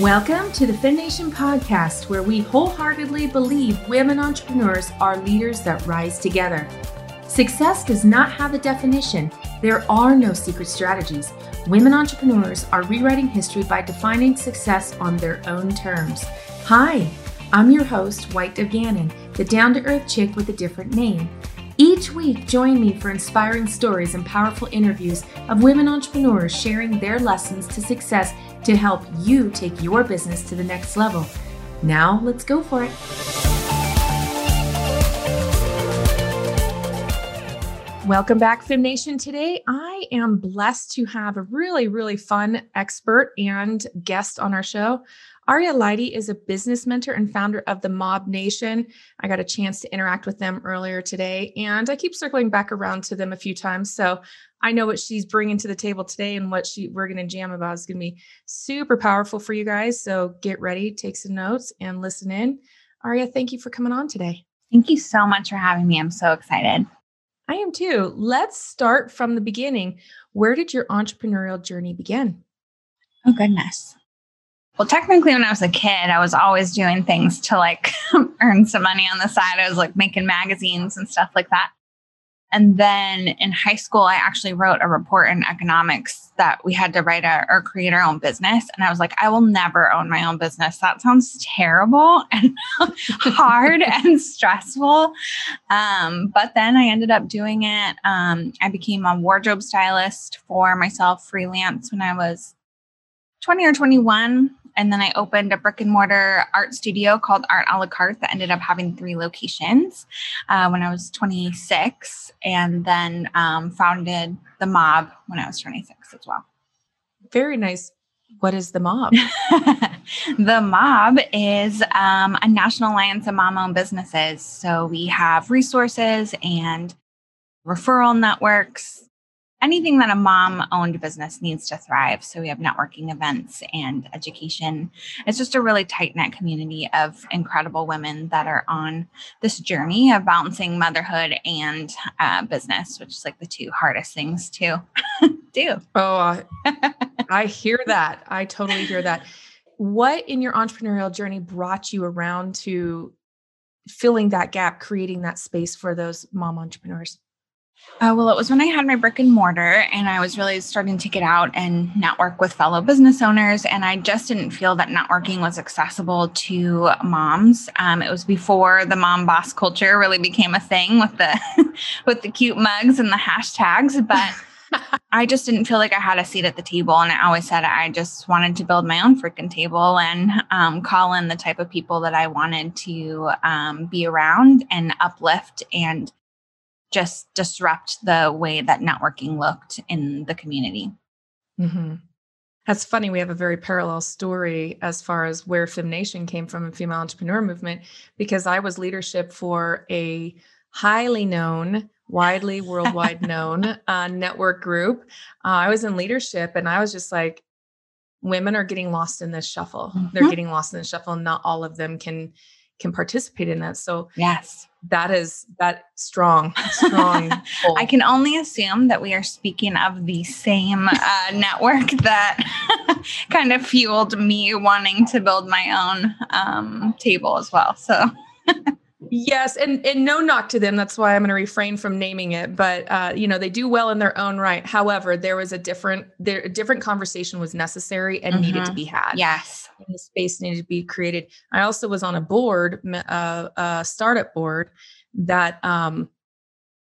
Welcome to the FemNation podcast, where we wholeheartedly believe women entrepreneurs are leaders that rise together. Success does not have a definition, there are no secret strategies. Women entrepreneurs are rewriting history by defining success on their own terms. Hi, I'm your host, White Gannon, the down to earth chick with a different name. Each week, join me for inspiring stories and powerful interviews of women entrepreneurs sharing their lessons to success to help you take your business to the next level. Now, let's go for it. Welcome back, Fem Nation. Today, I am blessed to have a really, really fun expert and guest on our show. Aria Leidy is a business mentor and founder of the Mob Nation. I got a chance to interact with them earlier today, and I keep circling back around to them a few times. So I know what she's bringing to the table today and what she we're going to jam about is going to be super powerful for you guys. So get ready, take some notes, and listen in. Aria, thank you for coming on today. Thank you so much for having me. I'm so excited. I am too. Let's start from the beginning. Where did your entrepreneurial journey begin? Oh, goodness. Well, technically, when I was a kid, I was always doing things to like earn some money on the side. I was like making magazines and stuff like that. And then in high school, I actually wrote a report in economics that we had to write a, or create our own business. And I was like, I will never own my own business. That sounds terrible and hard and stressful. Um, but then I ended up doing it. Um, I became a wardrobe stylist for myself freelance when I was 20 or 21. And then I opened a brick and mortar art studio called Art a la carte that ended up having three locations uh, when I was 26. And then um, founded the mob when I was 26 as well. Very nice. What is the mob? the mob is um, a national alliance of mom owned businesses. So we have resources and referral networks anything that a mom owned business needs to thrive. So we have networking events and education. It's just a really tight knit community of incredible women that are on this journey of balancing motherhood and uh, business, which is like the two hardest things to do. Oh, uh, I hear that. I totally hear that. What in your entrepreneurial journey brought you around to filling that gap, creating that space for those mom entrepreneurs? Uh, well, it was when I had my brick and mortar and I was really starting to get out and network with fellow business owners. And I just didn't feel that networking was accessible to moms. Um, it was before the mom boss culture really became a thing with the with the cute mugs and the hashtags. But I just didn't feel like I had a seat at the table. And I always said I just wanted to build my own freaking table and um, call in the type of people that I wanted to um, be around and uplift and just disrupt the way that networking looked in the community. Mm-hmm. That's funny. We have a very parallel story as far as where FemNation came from and female entrepreneur movement, because I was leadership for a highly known, widely worldwide known uh, network group. Uh, I was in leadership and I was just like, women are getting lost in this shuffle. Mm-hmm. They're getting lost in the shuffle. And not all of them can can participate in that. So yes, that is that strong, strong. I can only assume that we are speaking of the same uh, network that kind of fueled me wanting to build my own um, table as well. So. Yes, and and no knock to them. That's why I'm going to refrain from naming it. But uh, you know, they do well in their own right. However, there was a different there a different conversation was necessary and mm-hmm. needed to mm-hmm. be had. Yes, and the space needed to be created. I also was on a board, uh, a startup board that um,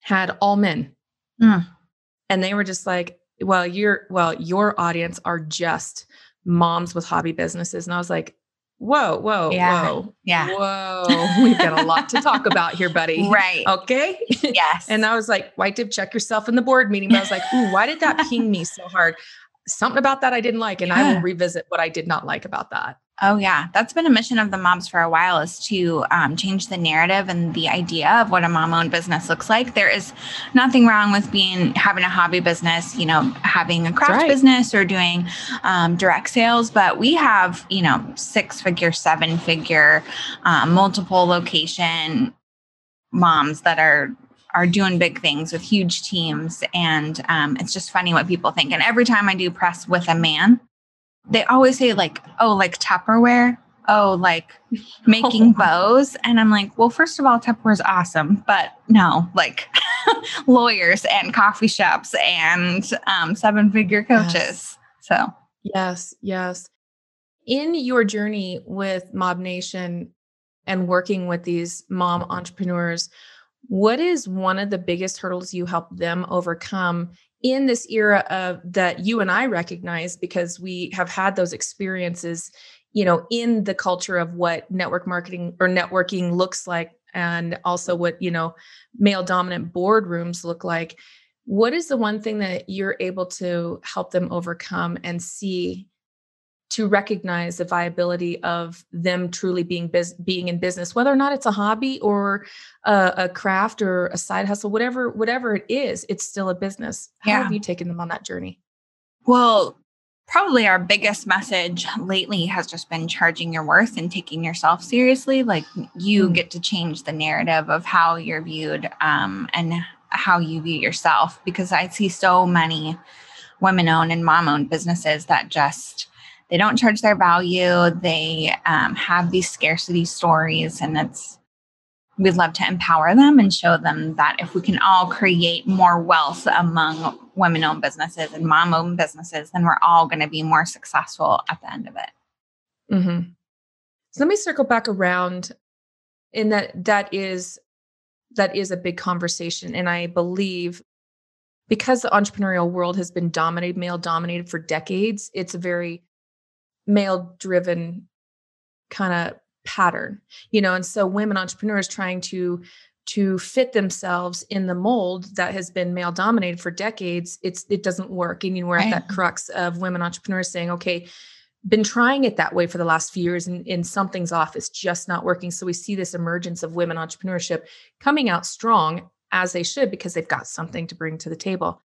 had all men, mm. and they were just like, "Well, your well, your audience are just moms with hobby businesses," and I was like, whoa, whoa, yeah. whoa, yeah, whoa. We've got a lot to talk about here, buddy. Right. Okay. Yes. and I was like, white dip, check yourself in the board meeting. But I was like, ooh, why did that ping me so hard? Something about that I didn't like. And yeah. I will revisit what I did not like about that. Oh, yeah. That's been a mission of the mobs for a while is to um, change the narrative and the idea of what a mom owned business looks like. There is nothing wrong with being having a hobby business, you know, having a craft right. business or doing um, direct sales. But we have, you know, six figure, seven figure, um, multiple location moms that are are doing big things with huge teams and um, it's just funny what people think and every time i do press with a man they always say like, oh, like Tupperware. Oh, like making bows. And I'm like, well, first of all, Tupperware is awesome, but no, like lawyers and coffee shops and um, seven figure coaches. Yes. So, yes, yes. In your journey with Mob Nation and working with these mom entrepreneurs, what is one of the biggest hurdles you help them overcome in this era of that you and I recognize because we have had those experiences, you know, in the culture of what network marketing or networking looks like and also what, you know, male dominant boardrooms look like. What is the one thing that you're able to help them overcome and see to recognize the viability of them truly being bus- being in business whether or not it's a hobby or a, a, craft or a side hustle whatever whatever it is it's still a business how yeah. have you taken them on that journey well probably our biggest message lately has just been charging your worth and taking yourself seriously like you mm. get to change the narrative of how you're viewed um, and how you view yourself because i see so many women owned and mom owned businesses that just they don't charge their value. They um, have these scarcity stories, and it's we'd love to empower them and show them that if we can all create more wealth among women owned businesses and mom owned businesses, then we're all going to be more successful at the end of it. Mm-hmm. So let me circle back around in that that is that is a big conversation and i believe because the entrepreneurial world has been dominated male dominated for decades it's a very male driven kind of pattern you know and so women entrepreneurs trying to to fit themselves in the mold that has been male dominated for decades it's it doesn't work and you know we're at that crux of women entrepreneurs saying okay been trying it that way for the last few years and, and something's off it's just not working. So we see this emergence of women entrepreneurship coming out strong as they should because they've got something to bring to the table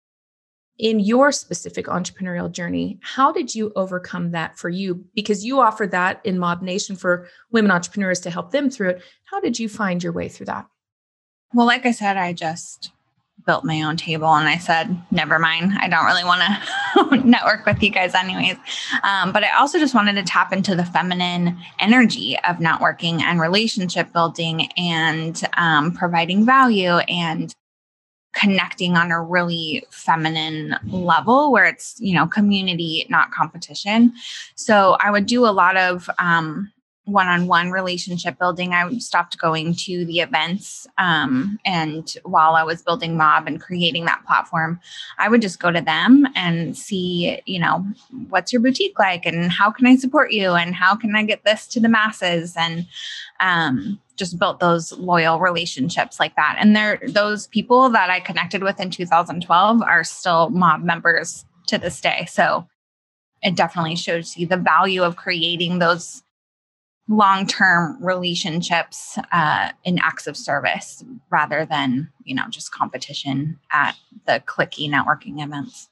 in your specific entrepreneurial journey, how did you overcome that for you? Because you offer that in Mob Nation for women entrepreneurs to help them through it. How did you find your way through that? Well, like I said, I just built my own table and I said, never mind. I don't really want to network with you guys, anyways. Um, but I also just wanted to tap into the feminine energy of networking and relationship building and um, providing value and connecting on a really feminine level where it's you know community not competition. So i would do a lot of um, one-on-one relationship building. I stopped going to the events um, and while i was building mob and creating that platform i would just go to them and see you know what's your boutique like and how can i support you and how can i get this to the masses and um, just built those loyal relationships like that. And they're those people that i connected with in 2012 are still mob members to this day. So it definitely shows you the value of creating those long-term relationships uh, in acts of service rather than you know just competition at the clicky networking events.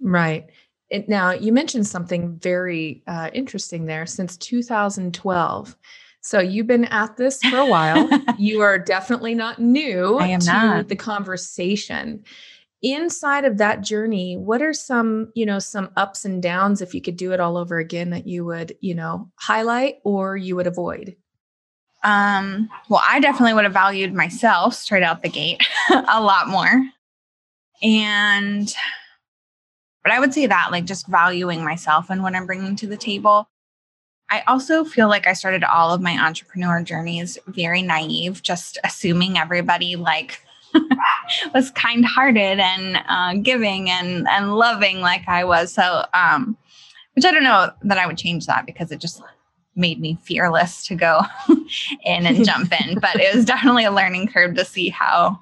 Right. It, now you mentioned something very uh, interesting there. Since 2012 so you've been at this for a while. You are definitely not new I am to not. the conversation. Inside of that journey what are some you know some ups and downs if you could do it all over again that you would you know highlight or you would avoid? Um well i definitely would have valued myself straight out the gate a lot more. And but i would say that like just valuing myself and what i'm bringing to the table I also feel like I started all of my entrepreneur journeys very naive, just assuming everybody like was kind hearted and uh, giving and and loving like I was. So, um, which I don't know that I would change that because it just made me fearless to go in and jump in. But it was definitely a learning curve to see how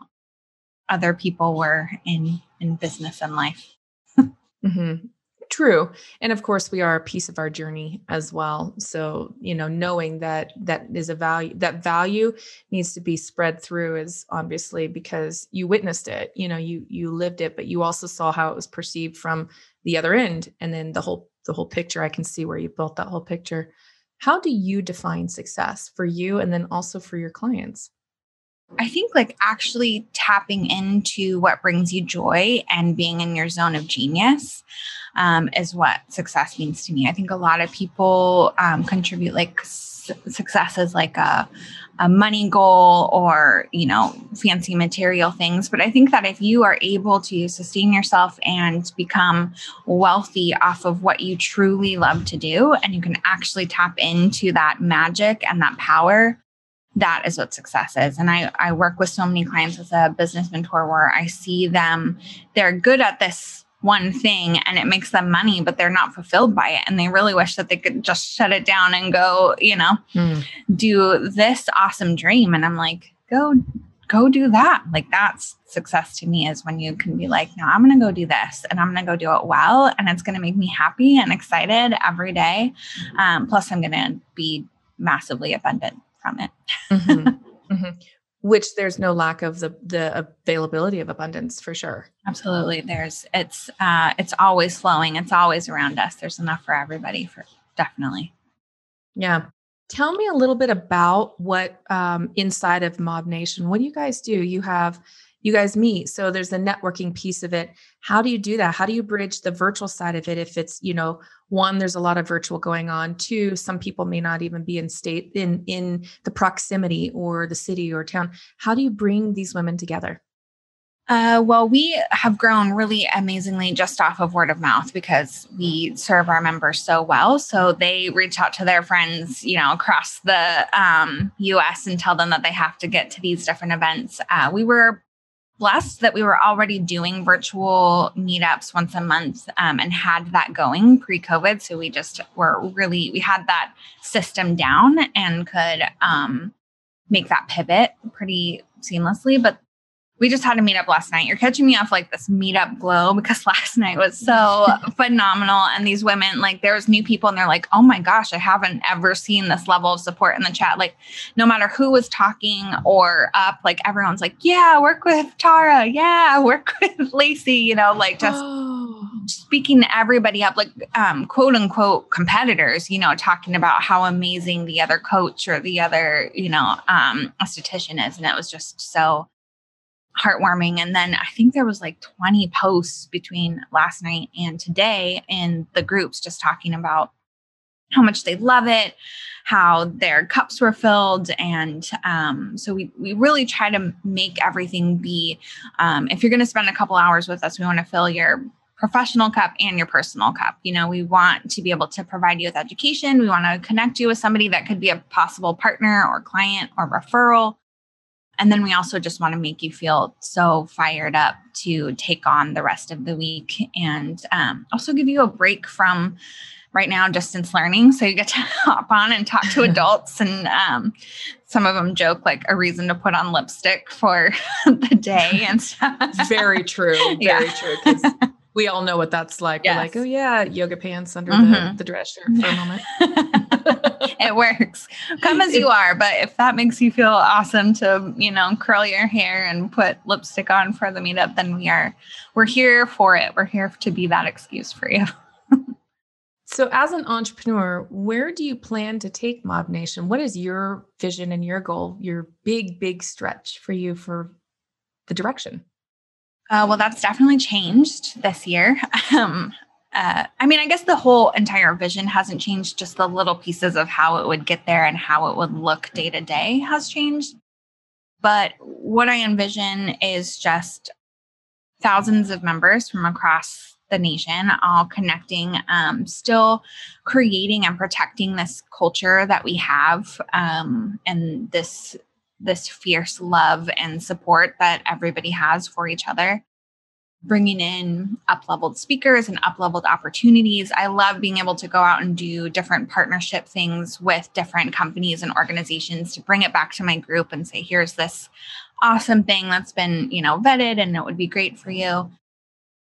other people were in in business and life. mm-hmm. True. And of course we are a piece of our journey as well. So, you know, knowing that that is a value that value needs to be spread through is obviously because you witnessed it, you know, you you lived it, but you also saw how it was perceived from the other end and then the whole the whole picture. I can see where you built that whole picture. How do you define success for you and then also for your clients? I think like actually tapping into what brings you joy and being in your zone of genius um, is what success means to me. I think a lot of people um, contribute like s- success as like a, a money goal or you know fancy material things but i think that if you are able to sustain yourself and become wealthy off of what you truly love to do and you can actually tap into that magic and that power that is what success is. And I, I work with so many clients as a business mentor where I see them, they're good at this one thing and it makes them money, but they're not fulfilled by it. And they really wish that they could just shut it down and go, you know, mm. do this awesome dream. And I'm like, go, go do that. Like that's success to me is when you can be like, no, I'm going to go do this and I'm going to go do it well. And it's going to make me happy and excited every day. Um, plus, I'm going to be massively abundant from it. mm-hmm. Mm-hmm. Which there's no lack of the the availability of abundance for sure. Absolutely, there's it's uh, it's always flowing. It's always around us. There's enough for everybody. For definitely. Yeah. Tell me a little bit about what um, inside of Mob Nation. What do you guys do? You have you guys meet so there's a networking piece of it. How do you do that? How do you bridge the virtual side of it if it's you know one there's a lot of virtual going on. Two some people may not even be in state in in the proximity or the city or town. How do you bring these women together uh, well, we have grown really amazingly just off of word of mouth because we serve our members so well. So they reach out to their friends, you know, across the um, US and tell them that they have to get to these different events. Uh, we were blessed that we were already doing virtual meetups once a month um, and had that going pre-covid so we just were really we had that system down and could um, make that pivot pretty seamlessly but we just had a meetup last night. You're catching me off like this meetup glow because last night was so phenomenal. And these women, like, there's new people and they're like, oh my gosh, I haven't ever seen this level of support in the chat. Like, no matter who was talking or up, like, everyone's like, yeah, work with Tara. Yeah, work with Lacey, you know, like just. speaking to everybody up like um, quote unquote competitors you know talking about how amazing the other coach or the other you know um, esthetician is and it was just so heartwarming. And then I think there was like 20 posts between last night and today in the groups just talking about how much they love it, how their cups were filled. And um, so we, we really try to make everything be, um, if you're going to spend a couple hours with us, we want to fill your professional cup and your personal cup. You know, we want to be able to provide you with education. We want to connect you with somebody that could be a possible partner or client or referral. And then we also just want to make you feel so fired up to take on the rest of the week and um, also give you a break from right now distance learning. So you get to hop on and talk to adults. and um, some of them joke like a reason to put on lipstick for the day and stuff. Very true. Very yeah. true we all know what that's like. Yes. We're like, oh yeah, yoga pants under mm-hmm. the, the dress shirt for a moment. it works. Come as you are, but if that makes you feel awesome to, you know, curl your hair and put lipstick on for the meetup, then we are we're here for it. We're here to be that excuse for you. so as an entrepreneur, where do you plan to take Mob Nation? What is your vision and your goal, your big, big stretch for you for the direction? Uh, well, that's definitely changed this year. Um, uh, I mean, I guess the whole entire vision hasn't changed, just the little pieces of how it would get there and how it would look day to day has changed. But what I envision is just thousands of members from across the nation all connecting, um, still creating and protecting this culture that we have um, and this this fierce love and support that everybody has for each other bringing in up leveled speakers and up leveled opportunities. I love being able to go out and do different partnership things with different companies and organizations to bring it back to my group and say, here's this awesome thing that's been, you know, vetted and it would be great for you.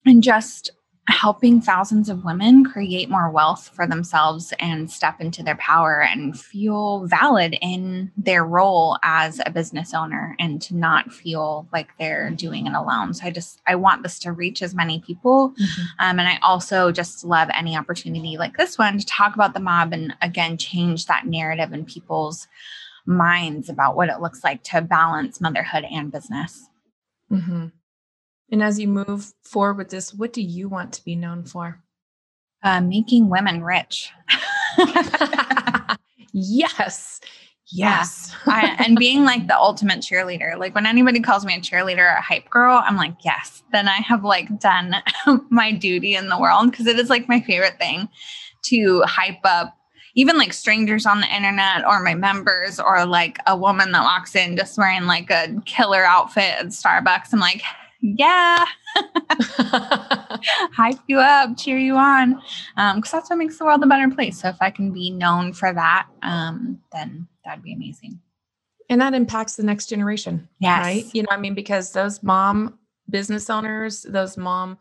And just helping thousands of women create more wealth for themselves and step into their power and feel valid in their role as a business owner and to not feel like they're doing it alone. So I just I want this to reach as many people. Mm-hmm. Um, and I also just love any opportunity like this one to talk about the mob and again change that narrative in people's minds about what it looks like to balance motherhood and business. Mm-hmm. And as you move forward with this, what do you want to be known for? Uh, making women rich. yes. Yes. Yeah. I, and being like the ultimate cheerleader. Like when anybody calls me a cheerleader or a hype girl, I'm like, yes. Then I have like done my duty in the world because it is like my favorite thing to hype up even like strangers on the internet or my members or like a woman that walks in just wearing like a killer outfit at Starbucks. I'm like, yeah, hype you up, cheer you on, because um, that's what makes the world a better place. So if I can be known for that, um, then that'd be amazing. And that impacts the next generation, yes. right? You know, I mean, because those mom business owners, those mom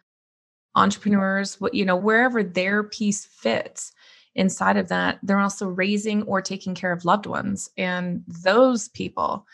entrepreneurs, what you know, wherever their piece fits inside of that, they're also raising or taking care of loved ones, and those people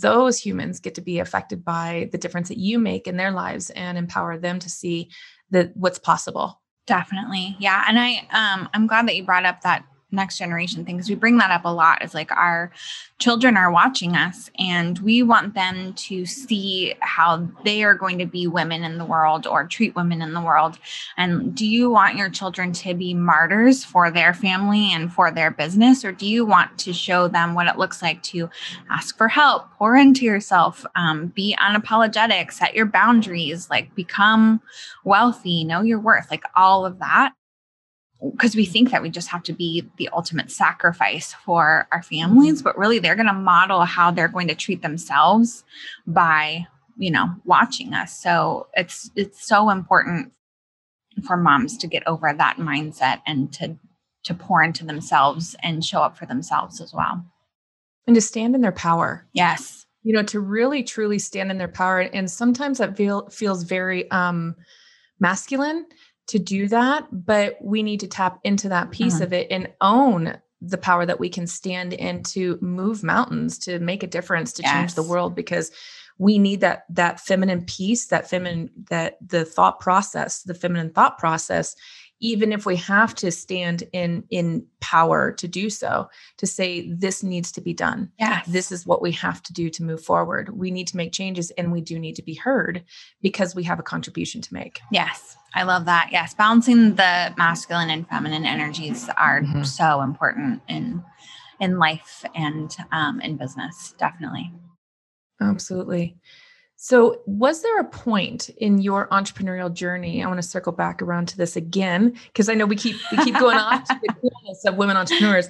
those humans get to be affected by the difference that you make in their lives and empower them to see that what's possible. Definitely. Yeah and i um i'm glad that you brought up that next generation thing because we bring that up a lot is like our children are watching us and we want them to see how they are going to be women in the world or treat women in the world. And do you want your children to be martyrs for their family and for their business or do you want to show them what it looks like to ask for help pour into yourself um, be unapologetic set your boundaries like become wealthy know your worth like all of that because we think that we just have to be the ultimate sacrifice for our families mm-hmm. but really they're going to model how they're going to treat themselves by you know watching us. So it's it's so important for moms to get over that mindset and to to pour into themselves and show up for themselves as well. And to stand in their power. Yes. You know to really truly stand in their power. And sometimes that feel, feels very um masculine to do that, but we need to tap into that piece mm-hmm. of it and own the power that we can stand in to move mountains, to make a difference, to yes. change the world because we need that that feminine piece, that feminine that the thought process, the feminine thought process even if we have to stand in in power to do so to say this needs to be done. Yes. this is what we have to do to move forward. We need to make changes and we do need to be heard because we have a contribution to make. Yes. I love that. Yes. Balancing the masculine and feminine energies are mm-hmm. so important in in life and um, in business. Definitely. Absolutely so, was there a point in your entrepreneurial journey? I want to circle back around to this again because I know we keep we keep going off to the coolness of women entrepreneurs.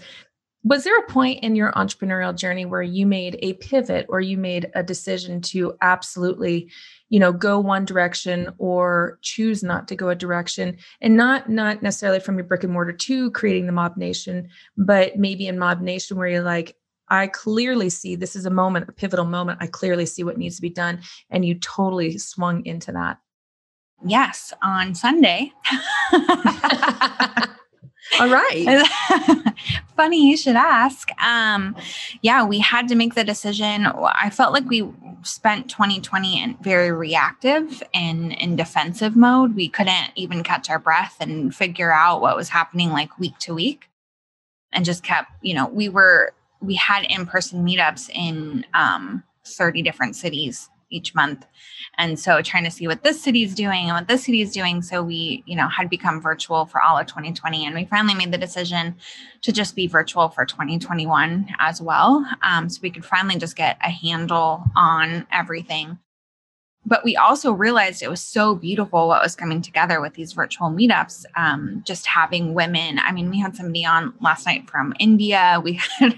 Was there a point in your entrepreneurial journey where you made a pivot or you made a decision to absolutely, you know, go one direction or choose not to go a direction and not not necessarily from your brick and mortar to creating the Mob Nation, but maybe in Mob Nation where you're like, I clearly see this is a moment, a pivotal moment. I clearly see what needs to be done. And you totally swung into that. Yes, on Sunday. All right. Funny you should ask. Um, yeah, we had to make the decision. I felt like we spent 2020 in very reactive and in defensive mode. We couldn't even catch our breath and figure out what was happening like week to week and just kept, you know, we were we had in-person meetups in um, 30 different cities each month. And so trying to see what this city is doing and what this city is doing. So we you know had become virtual for all of 2020 and we finally made the decision to just be virtual for 2021 as well. Um, so we could finally just get a handle on everything but we also realized it was so beautiful what was coming together with these virtual meetups um, just having women. I mean we had somebody on last night from india. We had uh,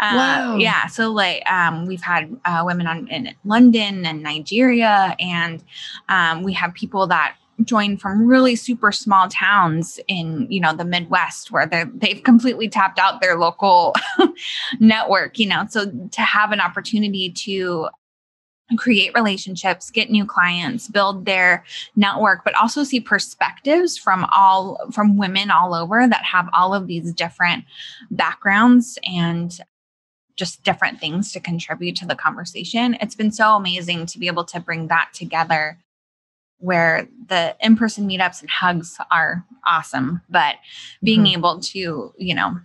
wow. yeah so like um, we've had uh, women on in london and nigeria and um, we have people that join from really super small towns in you know the midwest where they they've completely tapped out their local network you know. So to have an opportunity to create relationships, get new clients, build their network, but also see perspectives from all from women all over that have all of these different backgrounds and just different things to contribute to the conversation. It's been so amazing to be able to bring that together where the in-person meetups and hugs are awesome, but being mm-hmm. able to, you know,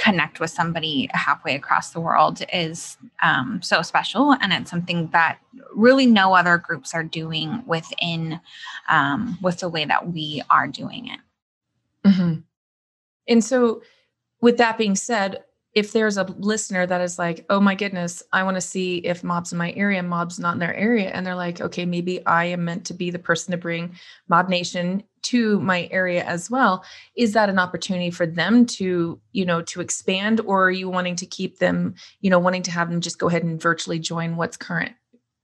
connect with somebody halfway across the world is um, so special and it's something that really no other groups are doing within um, with the way that we are doing it mm-hmm. and so with that being said if there's a listener that is like, oh my goodness, I want to see if mob's in my area, mob's not in their area. And they're like, okay, maybe I am meant to be the person to bring Mob Nation to my area as well. Is that an opportunity for them to, you know, to expand or are you wanting to keep them, you know, wanting to have them just go ahead and virtually join what's current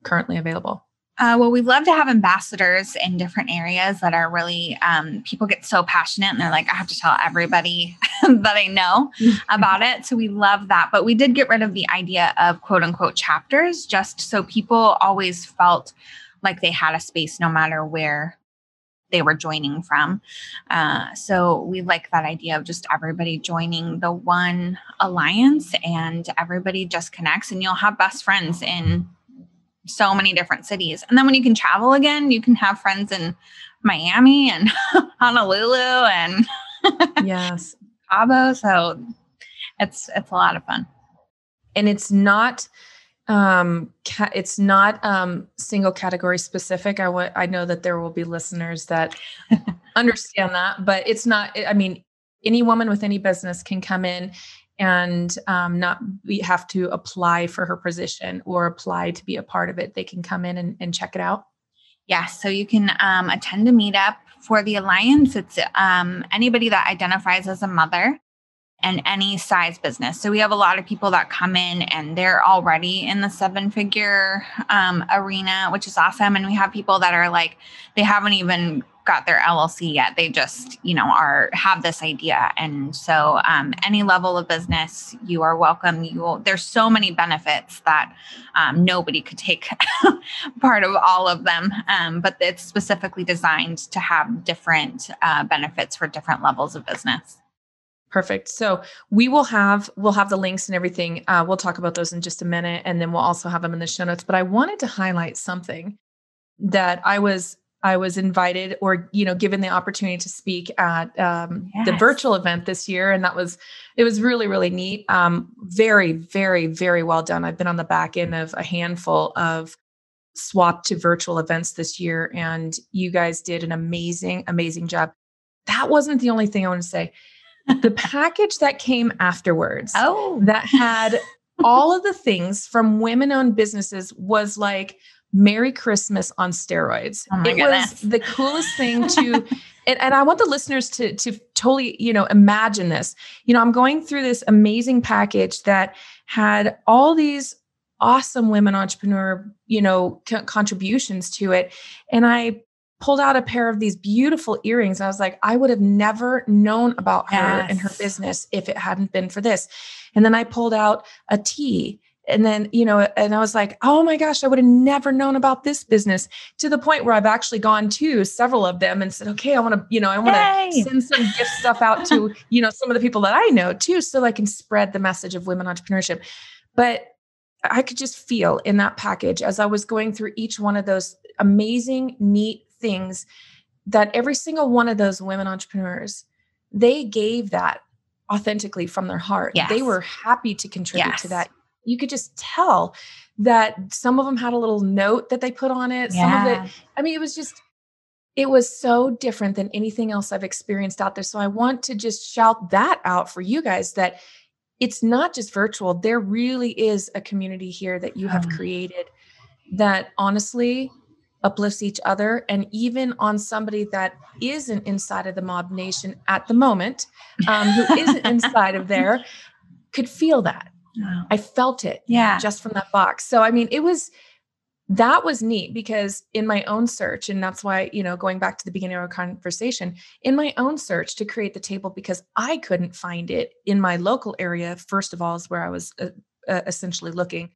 currently available? Uh, well, we'd love to have ambassadors in different areas that are really, um, people get so passionate and they're like, I have to tell everybody that I know about it. So we love that. But we did get rid of the idea of quote unquote chapters just so people always felt like they had a space no matter where they were joining from. Uh, so we like that idea of just everybody joining the one alliance and everybody just connects and you'll have best friends in so many different cities. And then when you can travel again, you can have friends in Miami and Honolulu and yes, Cabo. So it's it's a lot of fun. And it's not um ca- it's not um single category specific i want i know that there will be listeners that understand that but it's not i mean any woman with any business can come in and um, not be, have to apply for her position or apply to be a part of it. They can come in and, and check it out. Yes, yeah, so you can um, attend a meetup for the Alliance. It's um, anybody that identifies as a mother and any size business. So we have a lot of people that come in and they're already in the seven figure um, arena, which is awesome. And we have people that are like, they haven't even got their LLC yet. They just, you know, are have this idea. And so um, any level of business, you are welcome. You will, there's so many benefits that um, nobody could take part of all of them. Um, but it's specifically designed to have different uh, benefits for different levels of business. Perfect. So we will have we'll have the links and everything. Uh, we'll talk about those in just a minute, and then we'll also have them in the show notes. But I wanted to highlight something that I was I was invited or you know given the opportunity to speak at um, yes. the virtual event this year, and that was it was really really neat. Um, very very very well done. I've been on the back end of a handful of swap to virtual events this year, and you guys did an amazing amazing job. That wasn't the only thing I want to say. the package that came afterwards, oh, that had all of the things from women owned businesses was like Merry Christmas on steroids. Oh it goodness. was the coolest thing to and, and I want the listeners to to totally, you know, imagine this. You know, I'm going through this amazing package that had all these awesome women entrepreneur, you know, contributions to it and I pulled out a pair of these beautiful earrings. I was like, I would have never known about her yes. and her business if it hadn't been for this. And then I pulled out a tea and then you know and i was like oh my gosh i would have never known about this business to the point where i've actually gone to several of them and said okay i want to you know i want to send some gift stuff out to you know some of the people that i know too so i can spread the message of women entrepreneurship but i could just feel in that package as i was going through each one of those amazing neat things that every single one of those women entrepreneurs they gave that authentically from their heart. Yes. They were happy to contribute yes. to that you could just tell that some of them had a little note that they put on it. Yeah. Some of it, I mean, it was just, it was so different than anything else I've experienced out there. So I want to just shout that out for you guys that it's not just virtual. There really is a community here that you have mm. created that honestly uplifts each other. And even on somebody that isn't inside of the mob nation at the moment, um, who isn't inside of there, could feel that I felt it yeah. just from that box. So I mean, it was that was neat because in my own search, and that's why, you know, going back to the beginning of our conversation, in my own search to create the table because I couldn't find it in my local area, first of all, is where I was uh, uh, essentially looking.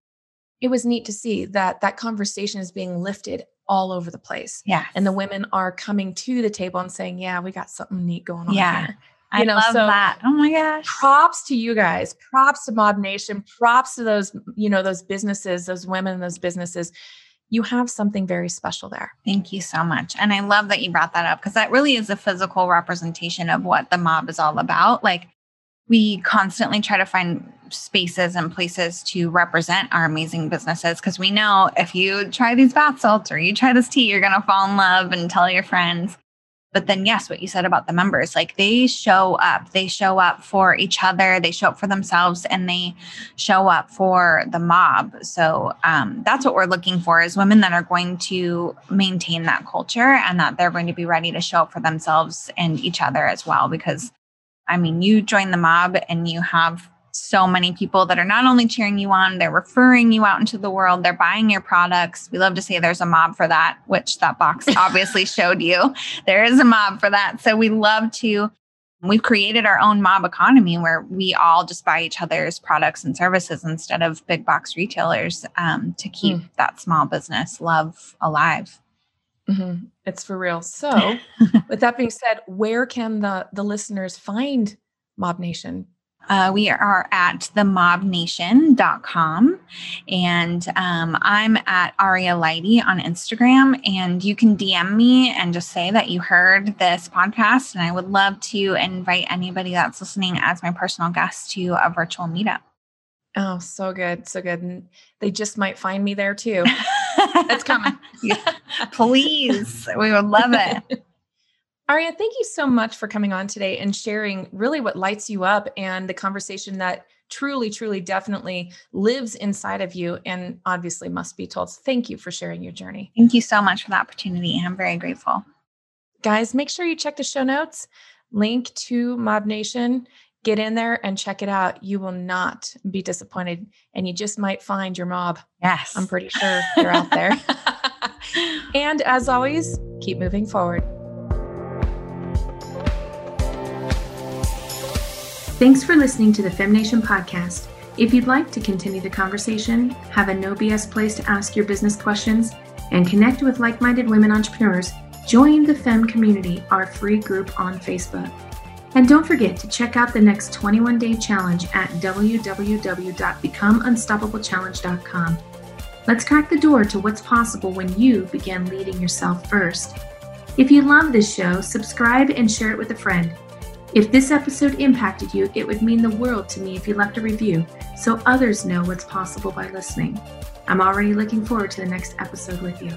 It was neat to see that that conversation is being lifted all over the place. Yeah. And the women are coming to the table and saying, yeah, we got something neat going on yeah. here. I know, love so that. Oh my gosh. Props to you guys. Props to Mob Nation. Props to those, you know, those businesses, those women in those businesses. You have something very special there. Thank you so much. And I love that you brought that up because that really is a physical representation of what the mob is all about. Like we constantly try to find spaces and places to represent our amazing businesses because we know if you try these bath salts or you try this tea, you're going to fall in love and tell your friends. But then, yes, what you said about the members, like they show up, they show up for each other, they show up for themselves, and they show up for the mob. So um, that's what we're looking for is women that are going to maintain that culture and that they're going to be ready to show up for themselves and each other as well. Because I mean, you join the mob and you have so many people that are not only cheering you on, they're referring you out into the world, they're buying your products. We love to say there's a mob for that, which that box obviously showed you. There is a mob for that. So we love to, we've created our own mob economy where we all just buy each other's products and services instead of big box retailers um, to keep mm. that small business love alive. Mm-hmm. It's for real. So, with that being said, where can the the listeners find Mob Nation? Uh, we are at themobnation.com and um, I'm at Aria Lighty on Instagram. And you can DM me and just say that you heard this podcast. And I would love to invite anybody that's listening as my personal guest to a virtual meetup. Oh, so good. So good. And they just might find me there too. That's coming. yeah. Please. We would love it. Aria, thank you so much for coming on today and sharing really what lights you up and the conversation that truly, truly, definitely lives inside of you and obviously must be told. So thank you for sharing your journey. Thank you so much for the opportunity. I'm very grateful. Guys, make sure you check the show notes, link to Mob Nation. Get in there and check it out. You will not be disappointed, and you just might find your mob. Yes. I'm pretty sure they're out there. and as always, keep moving forward. Thanks for listening to the FemNation podcast. If you'd like to continue the conversation, have a no BS place to ask your business questions, and connect with like minded women entrepreneurs, join the Fem community, our free group on Facebook. And don't forget to check out the next 21 day challenge at www.becomeunstoppablechallenge.com. Let's crack the door to what's possible when you begin leading yourself first. If you love this show, subscribe and share it with a friend. If this episode impacted you, it would mean the world to me if you left a review so others know what's possible by listening. I'm already looking forward to the next episode with you.